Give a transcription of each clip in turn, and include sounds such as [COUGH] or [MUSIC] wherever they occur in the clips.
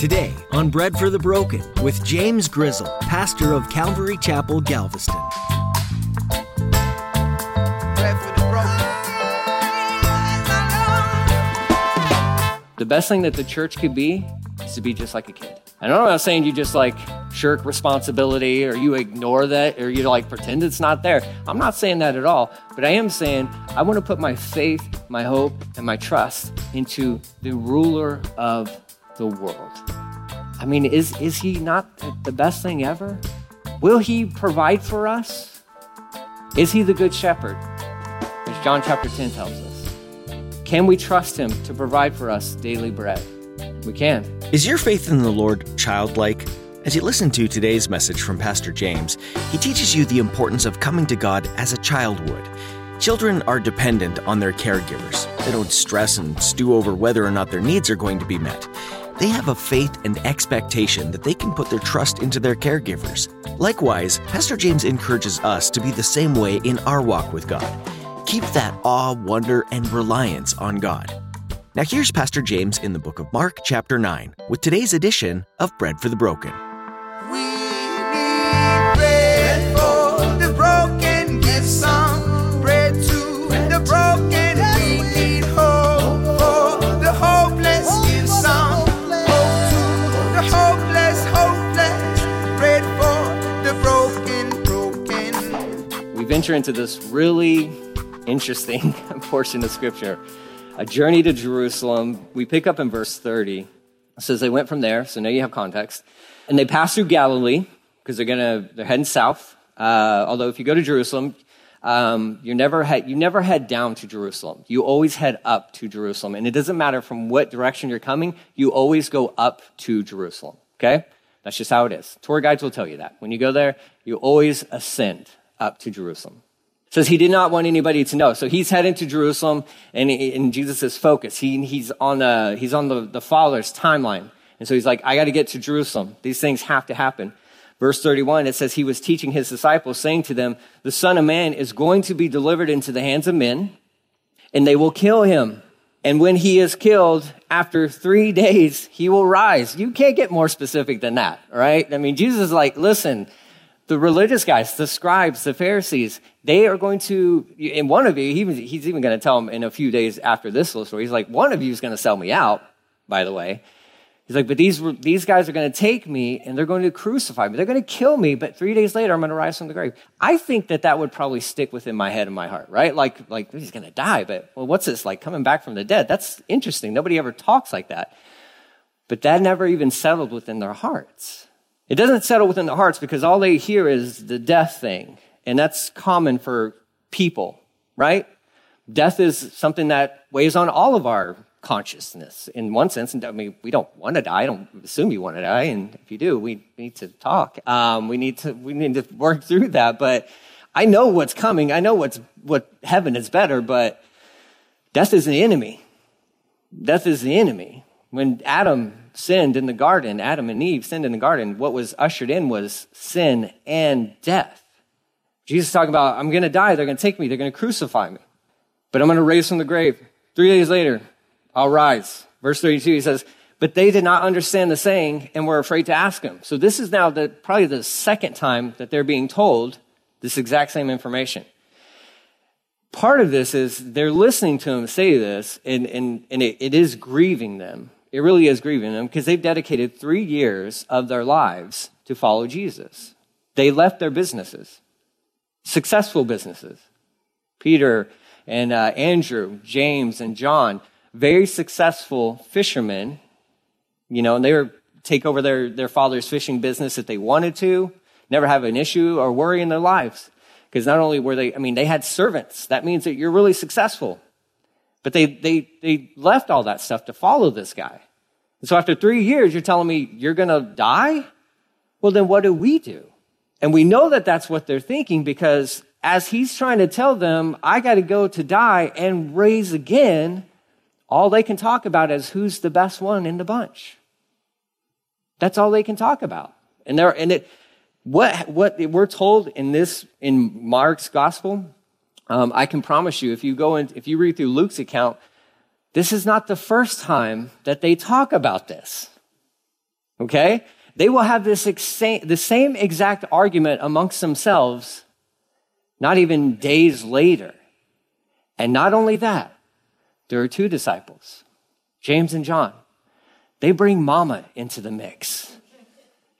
Today on Bread for the Broken with James Grizzle, pastor of Calvary Chapel, Galveston. The best thing that the church could be is to be just like a kid. And I'm not saying you just like shirk responsibility or you ignore that or you like pretend it's not there. I'm not saying that at all. But I am saying I want to put my faith, my hope, and my trust into the ruler of the world. I mean, is, is he not the best thing ever? Will he provide for us? Is he the good shepherd? As John chapter 10 tells us. Can we trust him to provide for us daily bread? We can. Is your faith in the Lord childlike? As you listen to today's message from Pastor James, he teaches you the importance of coming to God as a child would. Children are dependent on their caregivers. They don't stress and stew over whether or not their needs are going to be met. They have a faith and expectation that they can put their trust into their caregivers. Likewise, Pastor James encourages us to be the same way in our walk with God. Keep that awe, wonder, and reliance on God. Now, here's Pastor James in the book of Mark, chapter 9, with today's edition of Bread for the Broken. We venture into this really interesting [LAUGHS] portion of scripture a journey to Jerusalem. We pick up in verse 30. It says they went from there, so now you have context. And they passed through Galilee because they're gonna they're heading south. Uh, although if you go to Jerusalem, um, you never head you never head down to Jerusalem. You always head up to Jerusalem, and it doesn't matter from what direction you're coming. You always go up to Jerusalem. Okay, that's just how it is. Tour guides will tell you that. When you go there, you always ascend up to Jerusalem says he did not want anybody to know. So he's heading to Jerusalem and, and Jesus is focused. He, he's on, the, he's on the, the Father's timeline. And so he's like, I got to get to Jerusalem. These things have to happen. Verse 31, it says he was teaching his disciples, saying to them, the Son of Man is going to be delivered into the hands of men and they will kill him. And when he is killed, after three days, he will rise. You can't get more specific than that, right? I mean, Jesus is like, listen, the religious guys, the scribes, the Pharisees, they are going to, and one of you, he, he's even going to tell them in a few days after this little story, he's like, one of you is going to sell me out, by the way. He's like, but these, these guys are going to take me and they're going to crucify me. They're going to kill me, but three days later, I'm going to rise from the grave. I think that that would probably stick within my head and my heart, right? Like, like he's going to die, but well, what's this? Like coming back from the dead. That's interesting. Nobody ever talks like that. But that never even settled within their hearts. It doesn't settle within the hearts because all they hear is the death thing. And that's common for people, right? Death is something that weighs on all of our consciousness in one sense. And I mean, we don't want to die. I don't assume you want to die. And if you do, we need to talk. Um, we need to, we need to work through that. But I know what's coming. I know what's, what heaven is better, but death is the enemy. Death is the enemy. When Adam sinned in the garden, Adam and Eve sinned in the garden, what was ushered in was sin and death. Jesus is talking about, I'm going to die. They're going to take me. They're going to crucify me. But I'm going to raise from the grave. Three days later, I'll rise. Verse 32, he says, but they did not understand the saying and were afraid to ask him. So this is now the, probably the second time that they're being told this exact same information. Part of this is they're listening to him say this, and, and, and it, it is grieving them it really is grieving them because they've dedicated three years of their lives to follow Jesus. They left their businesses, successful businesses. Peter and uh, Andrew, James and John, very successful fishermen, you know, and they were take over their, their father's fishing business if they wanted to, never have an issue or worry in their lives. Because not only were they, I mean, they had servants. That means that you're really successful. But they, they, they left all that stuff to follow this guy. And so after three years, you're telling me you're going to die? Well, then what do we do? And we know that that's what they're thinking because as he's trying to tell them, I got to go to die and raise again, all they can talk about is who's the best one in the bunch. That's all they can talk about. And there, and it, what, what we're told in this, in Mark's gospel, um, I can promise you, if you go and if you read through Luke's account, this is not the first time that they talk about this. Okay? They will have this exa- the same exact argument amongst themselves, not even days later. And not only that, there are two disciples, James and John. They bring mama into the mix.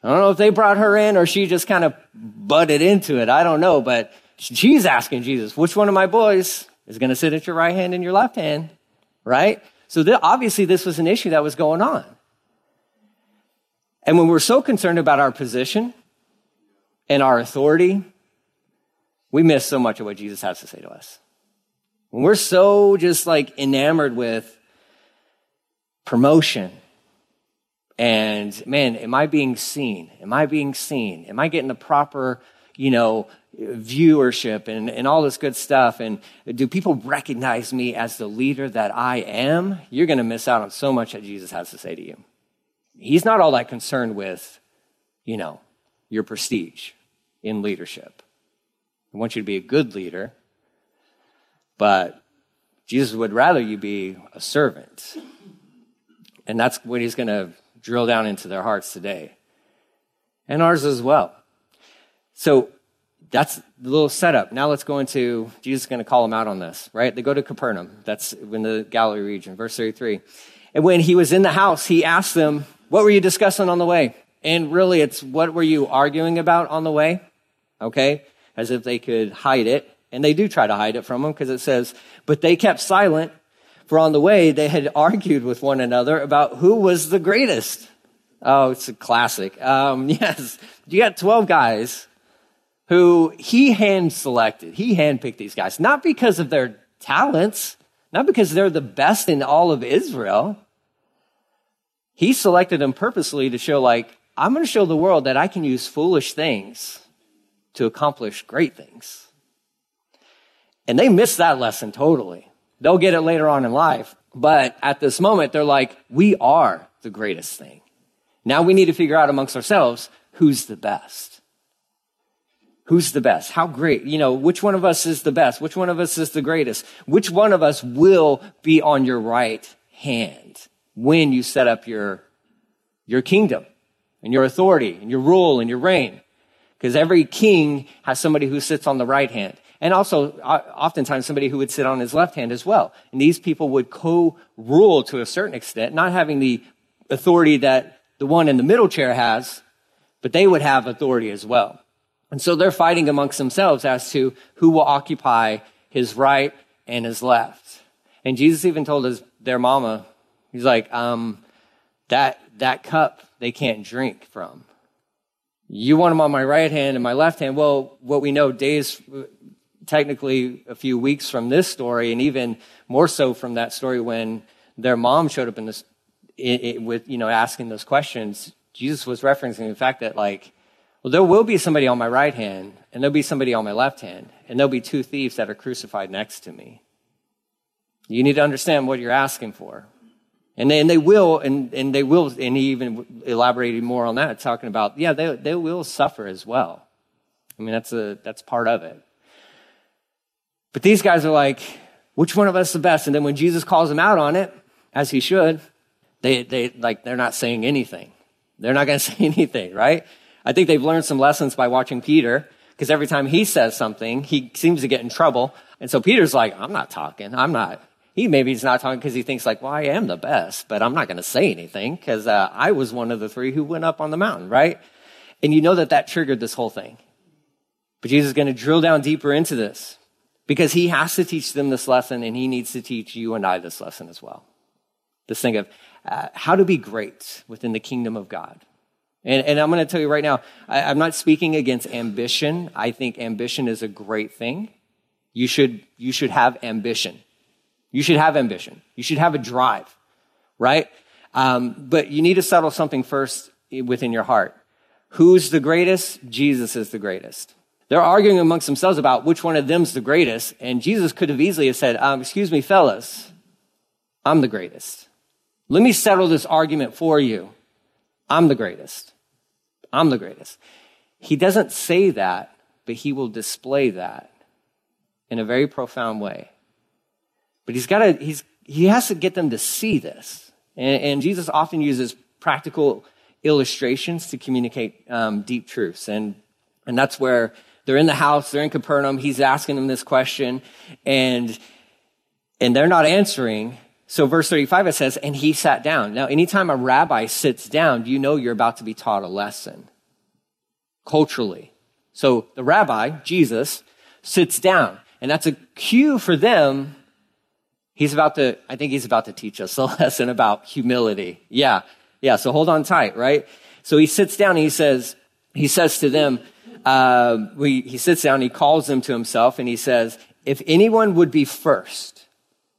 I don't know if they brought her in or she just kind of butted into it. I don't know, but she's asking Jesus, which one of my boys is going to sit at your right hand and your left hand? Right? So th- obviously this was an issue that was going on. And when we're so concerned about our position and our authority, we miss so much of what Jesus has to say to us. When we're so just like enamored with promotion and man, am I being seen? Am I being seen? Am I getting the proper, you know, viewership and, and all this good stuff? And do people recognize me as the leader that I am? You're going to miss out on so much that Jesus has to say to you. He's not all that concerned with, you know, your prestige in leadership. I want you to be a good leader, but Jesus would rather you be a servant. And that's what he's going to drill down into their hearts today. And ours as well. So that's the little setup. Now let's go into, Jesus is going to call them out on this, right? They go to Capernaum. That's in the Galilee region, verse 33. And when he was in the house, he asked them, what were you discussing on the way? And really, it's what were you arguing about on the way? Okay? As if they could hide it. And they do try to hide it from them because it says, but they kept silent for on the way, they had argued with one another about who was the greatest. Oh, it's a classic. Um, [LAUGHS] yes, you got 12 guys who he hand selected. He handpicked these guys, not because of their talents, not because they're the best in all of Israel. He selected them purposely to show, like, I'm going to show the world that I can use foolish things to accomplish great things. And they miss that lesson totally. They'll get it later on in life. But at this moment, they're like, we are the greatest thing. Now we need to figure out amongst ourselves who's the best. Who's the best? How great? You know, which one of us is the best? Which one of us is the greatest? Which one of us will be on your right hand when you set up your, your kingdom and your authority and your rule and your reign? Because every king has somebody who sits on the right hand and also uh, oftentimes somebody who would sit on his left hand as well. And these people would co-rule to a certain extent, not having the authority that the one in the middle chair has, but they would have authority as well. And so they're fighting amongst themselves as to who will occupy his right and his left. And Jesus even told his, their mama, he's like, um, that, that cup they can't drink from. You want them on my right hand and my left hand. Well, what we know days technically a few weeks from this story, and even more so from that story when their mom showed up in this it, it, with you know asking those questions. Jesus was referencing the fact that like, well, there will be somebody on my right hand, and there'll be somebody on my left hand, and there'll be two thieves that are crucified next to me. You need to understand what you're asking for. And they, and they will, and, and they will, and he even elaborated more on that, talking about, yeah, they, they will suffer as well. I mean, that's a, that's part of it. But these guys are like, which one of us is the best? And then when Jesus calls them out on it, as he should, they, they, like, they're not saying anything. They're not going [LAUGHS] to say anything, right? I think they've learned some lessons by watching Peter, because every time he says something, he seems to get in trouble. And so Peter's like, I'm not talking. I'm not. He maybe he's not talking because he thinks like, well, I am the best, but I'm not going to say anything because uh, I was one of the three who went up on the mountain, right? And you know that that triggered this whole thing. But Jesus is going to drill down deeper into this because he has to teach them this lesson and he needs to teach you and I this lesson as well. This thing of uh, how to be great within the kingdom of God. And, and I'm going to tell you right now, I, I'm not speaking against ambition. I think ambition is a great thing. You should, you should have ambition. You should have ambition. You should have a drive, right? Um, but you need to settle something first within your heart. Who's the greatest? Jesus is the greatest. They're arguing amongst themselves about which one of them's the greatest. And Jesus could have easily have said, um, excuse me, fellas, I'm the greatest. Let me settle this argument for you. I'm the greatest. I'm the greatest. He doesn't say that, but he will display that in a very profound way. But he's got to, he's, he has to get them to see this. And, and Jesus often uses practical illustrations to communicate um, deep truths. And, and that's where they're in the house, they're in Capernaum. He's asking them this question, and, and they're not answering. So, verse 35, it says, and he sat down. Now, anytime a rabbi sits down, you know you're about to be taught a lesson culturally. So, the rabbi, Jesus, sits down, and that's a cue for them. He's about to, I think he's about to teach us a [LAUGHS] lesson about humility. Yeah, yeah, so hold on tight, right? So he sits down he says, he says to them, uh, we, he sits down, he calls them to himself, and he says, If anyone would be first,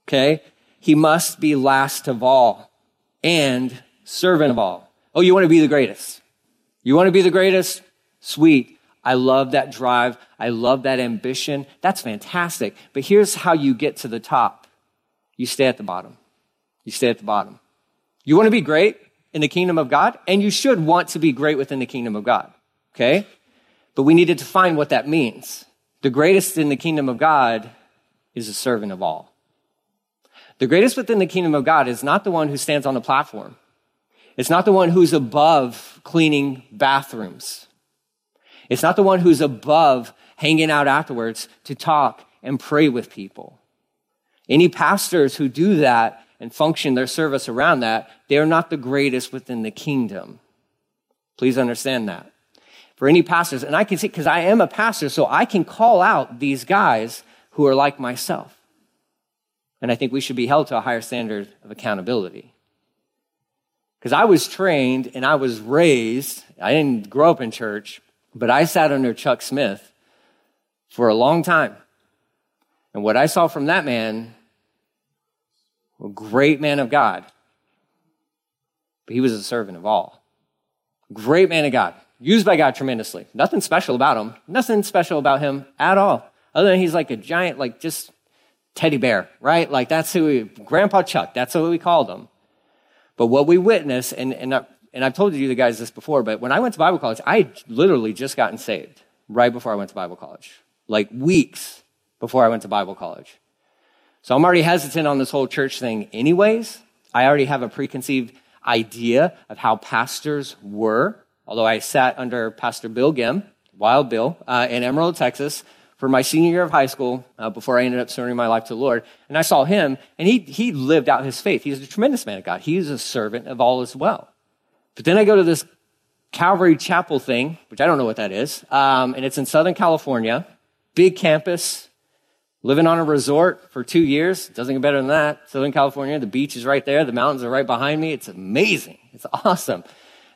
okay, he must be last of all and servant of all. Oh, you want to be the greatest? You want to be the greatest? Sweet. I love that drive. I love that ambition. That's fantastic. But here's how you get to the top you stay at the bottom. You stay at the bottom. You want to be great in the kingdom of God, and you should want to be great within the kingdom of God. Okay? But we need to define what that means. The greatest in the kingdom of God is a servant of all. The greatest within the kingdom of God is not the one who stands on the platform. It's not the one who's above cleaning bathrooms. It's not the one who's above hanging out afterwards to talk and pray with people. Any pastors who do that and function their service around that, they are not the greatest within the kingdom. Please understand that for any pastors, and I can see, because I am a pastor, so I can call out these guys who are like myself. And I think we should be held to a higher standard of accountability. Because I was trained and I was raised, I didn't grow up in church, but I sat under Chuck Smith for a long time. And what I saw from that man, a great man of God, but he was a servant of all. Great man of God used by God tremendously. Nothing special about him. Nothing special about him at all. Other than he's like a giant, like just teddy bear, right? Like that's who we, Grandpa Chuck, that's what we called him. But what we witness, and, and, I, and I've told you the guys this before, but when I went to Bible college, I literally just gotten saved right before I went to Bible college. Like weeks before I went to Bible college. So I'm already hesitant on this whole church thing anyways. I already have a preconceived idea of how pastors were although I sat under Pastor Bill Gim, Wild Bill, uh, in Emerald, Texas, for my senior year of high school uh, before I ended up surrendering my life to the Lord. And I saw him, and he, he lived out his faith. He's a tremendous man of God. He's a servant of all as well. But then I go to this Calvary Chapel thing, which I don't know what that is, um, and it's in Southern California, big campus, living on a resort for two years. Doesn't get better than that. Southern California, the beach is right there, the mountains are right behind me. It's amazing. It's awesome.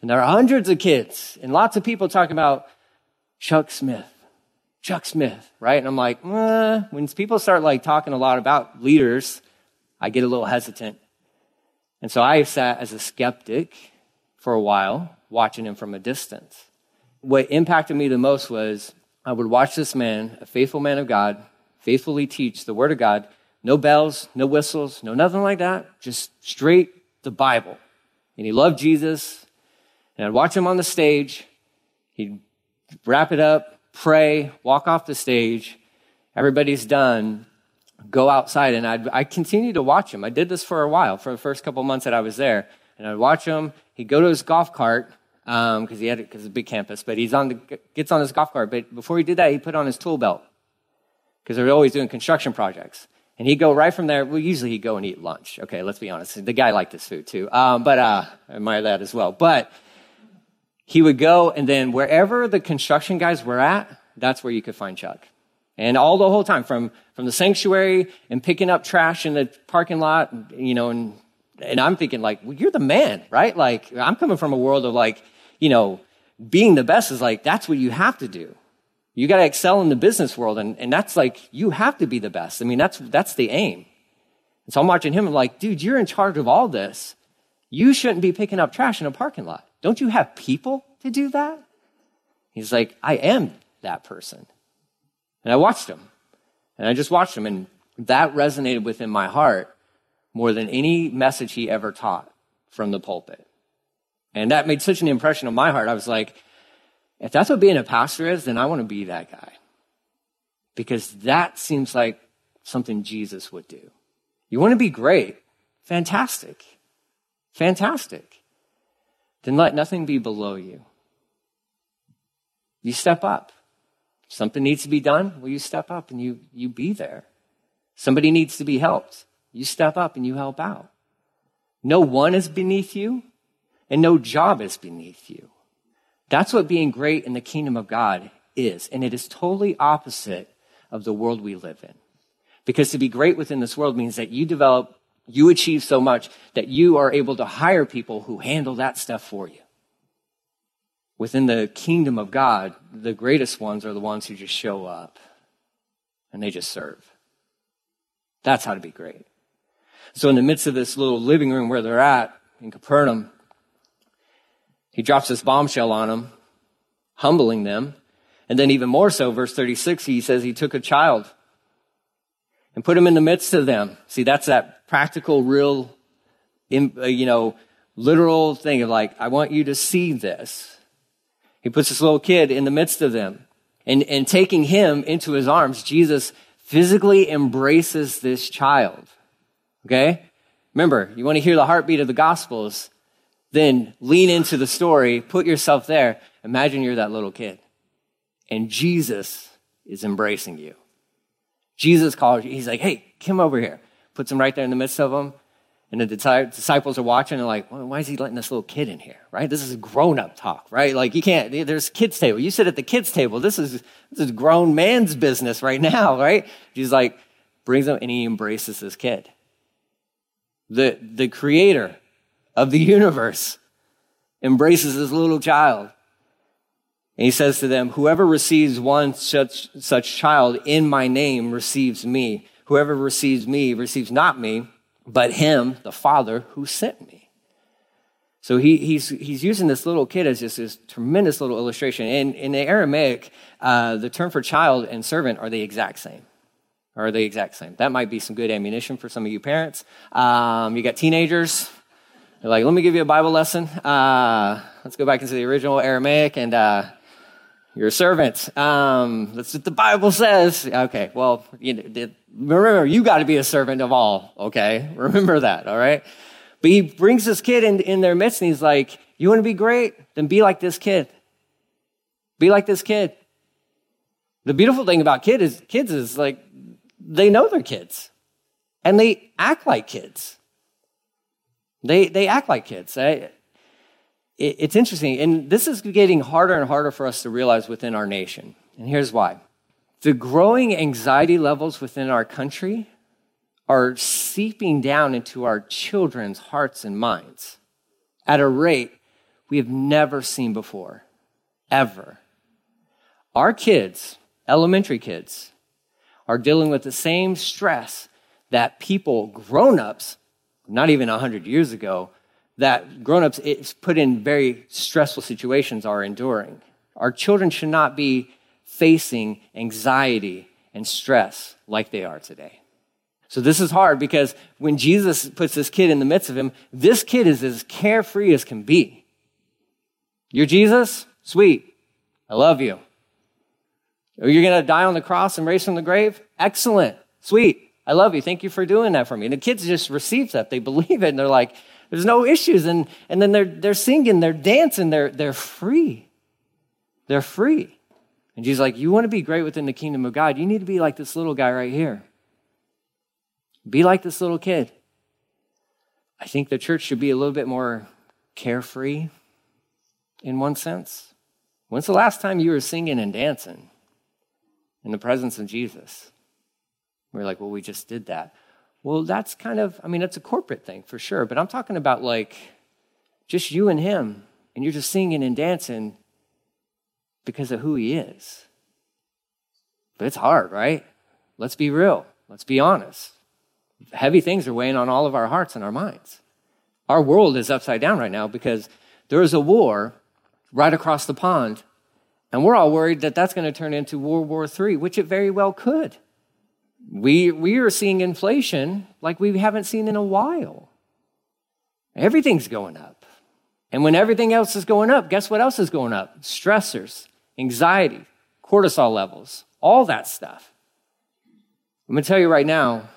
And there are hundreds of kids and lots of people talking about Chuck Smith. Chuck Smith, right? And I'm like, eh. when people start like talking a lot about leaders, I get a little hesitant. And so I sat as a skeptic for a while, watching him from a distance. What impacted me the most was I would watch this man, a faithful man of God, faithfully teach the word of God. No bells, no whistles, no nothing like that. Just straight the Bible. And he loved Jesus. And I'd watch him on the stage. He'd wrap it up, pray, walk off the stage. Everybody's done. Go outside. And I'd, I continued to watch him. I did this for a while, for the first couple months that I was there. And I'd watch him. He'd go to his golf cart because um, he had because it's a big campus. But he's on the gets on his golf cart. But before he did that, he put on his tool belt because they're always doing construction projects. And he'd go right from there. Well, usually he'd go and eat lunch. Okay, let's be honest. The guy liked his food too. Um, but uh, I admire that as well. But he would go and then wherever the construction guys were at, that's where you could find Chuck. And all the whole time from, from the sanctuary and picking up trash in the parking lot, you know, and, and I'm thinking like, well, you're the man, right? Like I'm coming from a world of like, you know, being the best is like, that's what you have to do. You got to excel in the business world. And, and that's like, you have to be the best. I mean, that's, that's the aim. And so I'm watching him. I'm like, dude, you're in charge of all this. You shouldn't be picking up trash in a parking lot. Don't you have people to do that? He's like, I am that person. And I watched him. And I just watched him. And that resonated within my heart more than any message he ever taught from the pulpit. And that made such an impression on my heart. I was like, if that's what being a pastor is, then I want to be that guy. Because that seems like something Jesus would do. You want to be great? Fantastic. Fantastic. Then let nothing be below you. You step up. Something needs to be done, well, you step up and you, you be there. Somebody needs to be helped. You step up and you help out. No one is beneath you, and no job is beneath you. That's what being great in the kingdom of God is. And it is totally opposite of the world we live in. Because to be great within this world means that you develop, you achieve so much that you are able to hire people who handle that stuff for you. Within the kingdom of God, the greatest ones are the ones who just show up and they just serve. That's how to be great. So in the midst of this little living room where they're at in Capernaum, he drops this bombshell on them, humbling them. And then even more so, verse 36, he says he took a child and put him in the midst of them. See, that's that practical, real, uh, you know, literal thing of like, I want you to see this. He puts this little kid in the midst of them. And, and taking him into his arms, Jesus physically embraces this child. Okay? Remember, you want to hear the heartbeat of the Gospels then lean into the story, put yourself there. Imagine you're that little kid. And Jesus is embracing you. Jesus calls you. He's like, hey, come over here. Puts him right there in the midst of them. And the disciples are watching and like, well, why is he letting this little kid in here? Right? This is grown up talk, right? Like you can't, there's kids table. You sit at the kids table. This is, this is grown man's business right [LAUGHS] now, right? Jesus like brings him and he embraces this kid. The, the creator of the universe embraces this little child. And he says to them, whoever receives one such, such child in my name receives me. Whoever receives me receives not me, but him, the father who sent me. So he, he's, he's using this little kid as just this tremendous little illustration. In, in the Aramaic, uh, the term for child and servant are the exact same. Are the exact same. That might be some good ammunition for some of you parents. Um, you got teenagers, they're like, let me give you a Bible lesson. Uh, let's go back into the original Aramaic and uh, you're a servant. Um, that's what the Bible says. Okay, well, you know, remember, you got to be a servant of all, okay? Remember that, all right? But he brings this kid in, in their midst and he's like, You want to be great? Then be like this kid. Be like this kid. The beautiful thing about kid is, kids is like, they know they're kids and they act like kids. They, they act like kids. I, it's interesting. And this is getting harder and harder for us to realize within our nation. And here's why the growing anxiety levels within our country are seeping down into our children's hearts and minds at a rate we have never seen before, ever. Our kids, elementary kids, are dealing with the same stress that people, grown ups, not even 100 years ago, that grown-ups put in very stressful situations are enduring. Our children should not be facing anxiety and stress like they are today. So this is hard because when Jesus puts this kid in the midst of him, this kid is as carefree as can be. You're Jesus? Sweet. I love you. You're going to die on the cross and raise from the grave? Excellent. Sweet. I love you. Thank you for doing that for me. And the kids just receive that. They [LAUGHS] believe it and they're like, there's no issues. And, and then they're, they're singing, they're dancing, they're, they're free. They're free. And Jesus like, you want to be great within the kingdom of God? You need to be like this little guy right here. Be like this little kid. I think the church should be a little bit more carefree in one sense. When's the last time you were singing and dancing in the presence of Jesus? We're like, well, we just did that. Well, that's kind of, I mean, that's a corporate thing for sure, but I'm talking about like just you and him, and you're just singing and dancing because of who he is. But it's hard, right? Let's be real. Let's be honest. Heavy things are weighing on all of our hearts and our minds. Our world is upside down right now because there is a war right across the pond, and we're all worried that that's going to turn into World War III, which it very well could. We, we are seeing inflation like we haven't seen in a while. Everything's going up. And when everything else is going up, guess what else is going up? Stressors, anxiety, cortisol levels, all that stuff. I'm going to tell you right now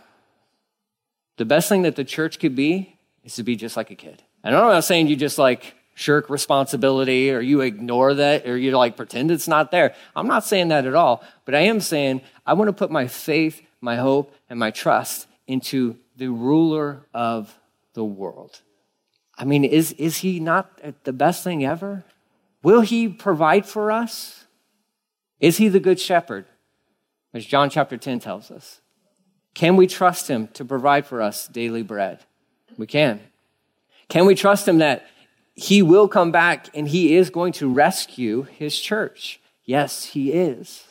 the best thing that the church could be is to be just like a kid. And I'm not saying you just like shirk responsibility or you ignore that or you like pretend it's not there. I'm not saying that at all, but I am saying I want to put my faith, my hope, and my trust into the ruler of the world. I mean, is, is he not the best thing ever? Will he provide for us? Is he the good shepherd? As John chapter 10 tells us. Can we trust him to provide for us daily bread? We can. Can we trust him that he will come back and he is going to rescue his church. Yes, he is.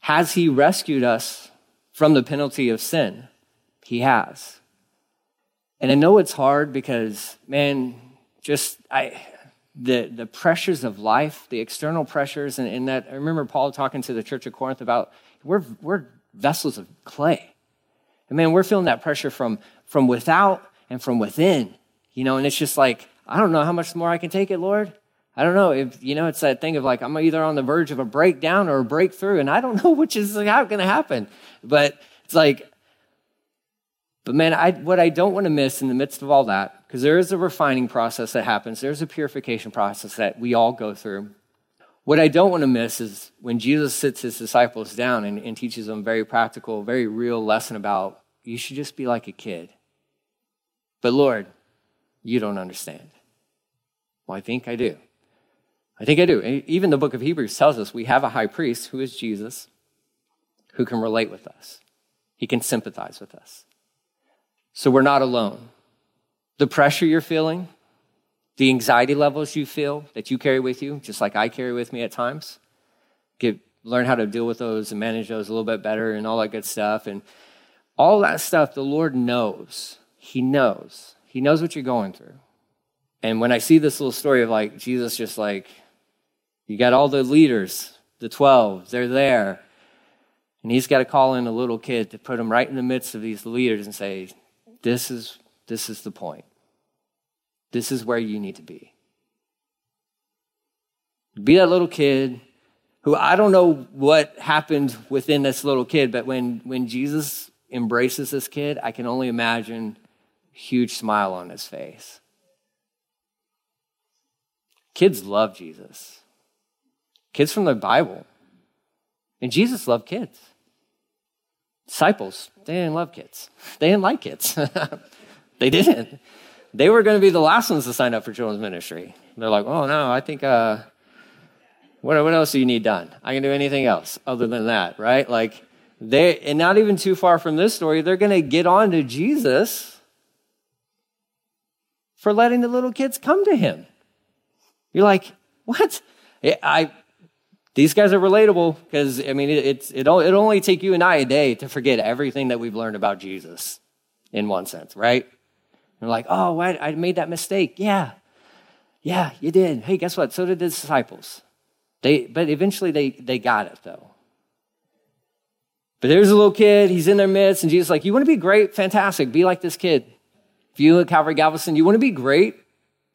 Has he rescued us from the penalty of sin? He has. And I know it's hard because, man, just I the the pressures of life, the external pressures, and, and that I remember Paul talking to the church of Corinth about we're we're vessels of clay. And man, we're feeling that pressure from from without and from within. You know, and it's just like, I don't know how much more I can take it, Lord. I don't know if, you know, it's that thing of like, I'm either on the verge of a breakdown or a breakthrough, and I don't [LAUGHS] know which is going to happen. But it's like, but man, I, what I don't want to miss in the midst of all that, because there is a refining process that happens, there's a purification process that we all go through. What I don't want to miss is when Jesus sits his disciples down and, and teaches them very practical, very real lesson about you should just be like a kid. But Lord, you don't understand. Well, I think I do. I think I do. Even the book of Hebrews tells us we have a high priest who is Jesus, who can relate with us. He can sympathize with us. So we're not alone. The pressure you're feeling, the anxiety levels you feel that you carry with you, just like I carry with me at times, get, learn how to deal with those and manage those a little bit better and all that good stuff. And all that stuff, the Lord knows. He knows. He knows what you're going through. And when I see this little story of like Jesus just like, you got all the leaders, the 12, they're there. And he's got to call in a little kid to put him right in the midst of these leaders and say, this is, this is the point. This is where you need to be. Be that little kid who I don't know what happened within this little kid, but when, when Jesus embraces this kid, I can only imagine huge smile on his face. Kids love Jesus. Kids from the Bible. And Jesus loved kids. Disciples, they didn't love kids. They didn't like kids. [LAUGHS] they didn't. They were going to be the last ones to sign up for children's ministry. They're like, oh no, I think, uh, what, what else do you need done? I can do anything else other than that, right? Like, they, and not even too far from this story, they're going to get on to Jesus for letting the little kids come to him. You're like, what? I, these guys are relatable because, I mean, it, it's, it, it'll only take you and I a day to forget everything that we've learned about Jesus in one sense, right? You're like, oh, why, I made that mistake. Yeah. Yeah, you did. Hey, guess what? So did the disciples. They, but eventually they, they got it though. But there's a little kid, he's in their midst, and Jesus like, You want to be great? Fantastic. Be like this kid. If you at Calvary Galveston, you want to be great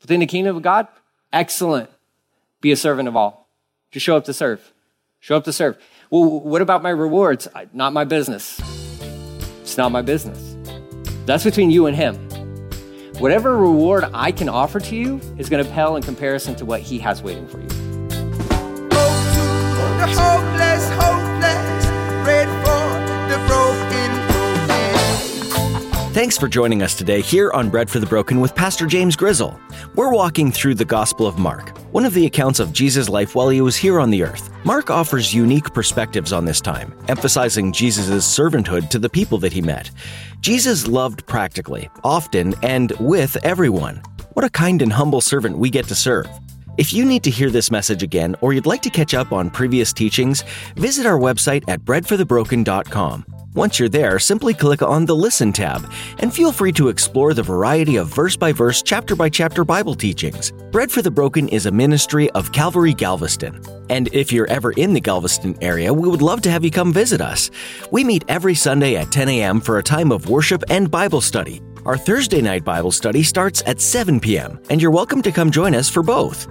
within the kingdom of God? Excellent. Be a servant of all. Just show up to serve. Show up to serve. Well, what about my rewards? Not my business. It's not my business. That's between you and him. Whatever reward I can offer to you is going to pale in comparison to what he has waiting for you. Thanks for joining us today here on Bread for the Broken with Pastor James Grizzle. We're walking through the Gospel of Mark, one of the accounts of Jesus' life while he was here on the earth. Mark offers unique perspectives on this time, emphasizing Jesus' servanthood to the people that he met. Jesus loved practically, often, and with everyone. What a kind and humble servant we get to serve. If you need to hear this message again or you'd like to catch up on previous teachings, visit our website at breadforthebroken.com. Once you're there, simply click on the Listen tab and feel free to explore the variety of verse by verse, chapter by chapter Bible teachings. Bread for the Broken is a ministry of Calvary Galveston. And if you're ever in the Galveston area, we would love to have you come visit us. We meet every Sunday at 10 a.m. for a time of worship and Bible study. Our Thursday night Bible study starts at 7 p.m., and you're welcome to come join us for both.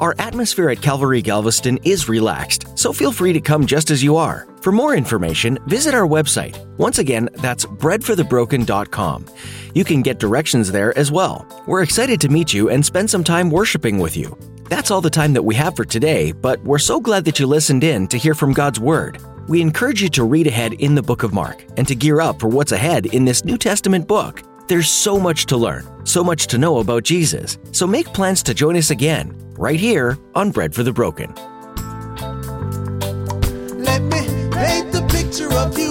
Our atmosphere at Calvary Galveston is relaxed, so feel free to come just as you are. For more information, visit our website. Once again, that's breadforthebroken.com. You can get directions there as well. We're excited to meet you and spend some time worshiping with you. That's all the time that we have for today, but we're so glad that you listened in to hear from God's Word. We encourage you to read ahead in the book of Mark and to gear up for what's ahead in this New Testament book. There's so much to learn, so much to know about Jesus. So make plans to join us again, right here on Bread for the Broken. Let me paint the picture of you